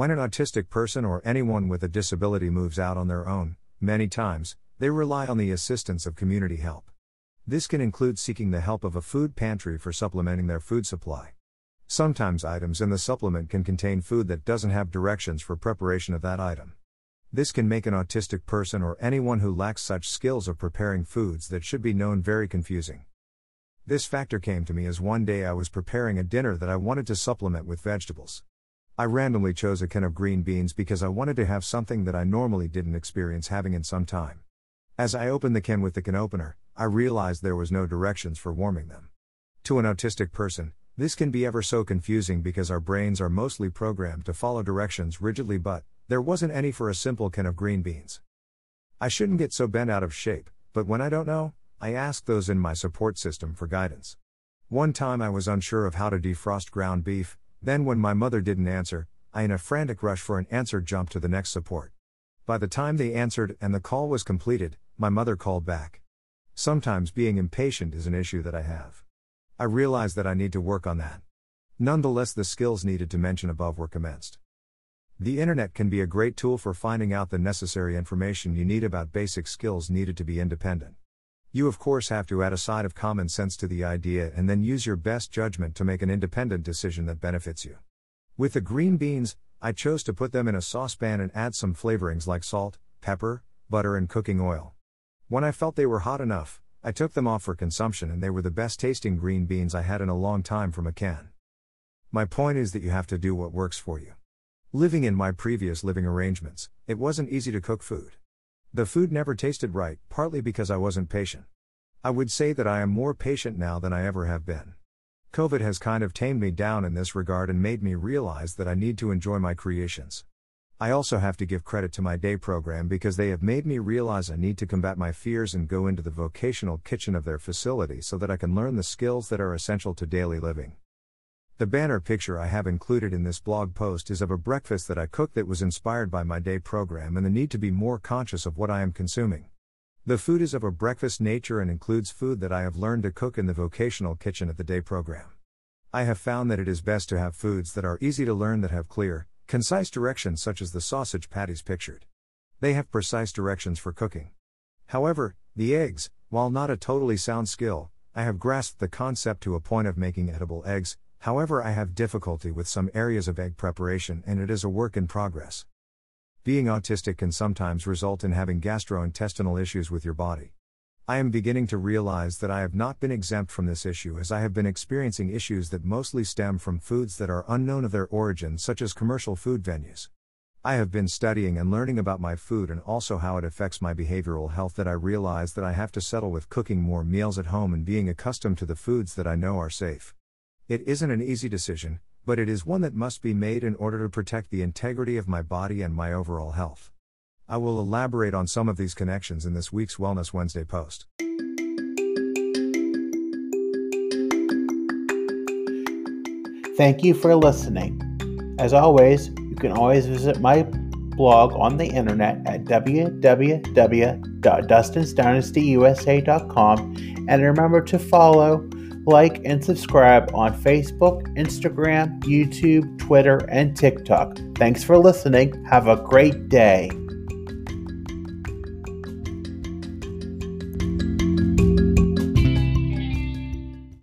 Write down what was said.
When an autistic person or anyone with a disability moves out on their own, many times, they rely on the assistance of community help. This can include seeking the help of a food pantry for supplementing their food supply. Sometimes items in the supplement can contain food that doesn't have directions for preparation of that item. This can make an autistic person or anyone who lacks such skills of preparing foods that should be known very confusing. This factor came to me as one day I was preparing a dinner that I wanted to supplement with vegetables. I randomly chose a can of green beans because I wanted to have something that I normally didn't experience having in some time. As I opened the can with the can opener, I realized there was no directions for warming them. To an autistic person, this can be ever so confusing because our brains are mostly programmed to follow directions rigidly, but there wasn't any for a simple can of green beans. I shouldn't get so bent out of shape, but when I don't know, I ask those in my support system for guidance. One time I was unsure of how to defrost ground beef, then, when my mother didn't answer, I, in a frantic rush for an answer, jumped to the next support. By the time they answered and the call was completed, my mother called back. Sometimes being impatient is an issue that I have. I realize that I need to work on that. Nonetheless, the skills needed to mention above were commenced. The internet can be a great tool for finding out the necessary information you need about basic skills needed to be independent. You, of course, have to add a side of common sense to the idea and then use your best judgment to make an independent decision that benefits you. With the green beans, I chose to put them in a saucepan and add some flavorings like salt, pepper, butter, and cooking oil. When I felt they were hot enough, I took them off for consumption and they were the best tasting green beans I had in a long time from a can. My point is that you have to do what works for you. Living in my previous living arrangements, it wasn't easy to cook food. The food never tasted right, partly because I wasn't patient. I would say that I am more patient now than I ever have been. COVID has kind of tamed me down in this regard and made me realize that I need to enjoy my creations. I also have to give credit to my day program because they have made me realize I need to combat my fears and go into the vocational kitchen of their facility so that I can learn the skills that are essential to daily living. The banner picture I have included in this blog post is of a breakfast that I cooked that was inspired by my day program and the need to be more conscious of what I am consuming. The food is of a breakfast nature and includes food that I have learned to cook in the vocational kitchen at the day program. I have found that it is best to have foods that are easy to learn that have clear, concise directions, such as the sausage patties pictured. They have precise directions for cooking. However, the eggs, while not a totally sound skill, I have grasped the concept to a point of making edible eggs, However, I have difficulty with some areas of egg preparation and it is a work in progress. Being autistic can sometimes result in having gastrointestinal issues with your body. I am beginning to realize that I have not been exempt from this issue as I have been experiencing issues that mostly stem from foods that are unknown of their origin, such as commercial food venues. I have been studying and learning about my food and also how it affects my behavioral health that I realize that I have to settle with cooking more meals at home and being accustomed to the foods that I know are safe. It isn't an easy decision, but it is one that must be made in order to protect the integrity of my body and my overall health. I will elaborate on some of these connections in this week's Wellness Wednesday post. Thank you for listening. As always, you can always visit my blog on the internet at www.dustinsdynastyusa.com and remember to follow like, and subscribe on Facebook, Instagram, YouTube, Twitter, and TikTok. Thanks for listening. Have a great day.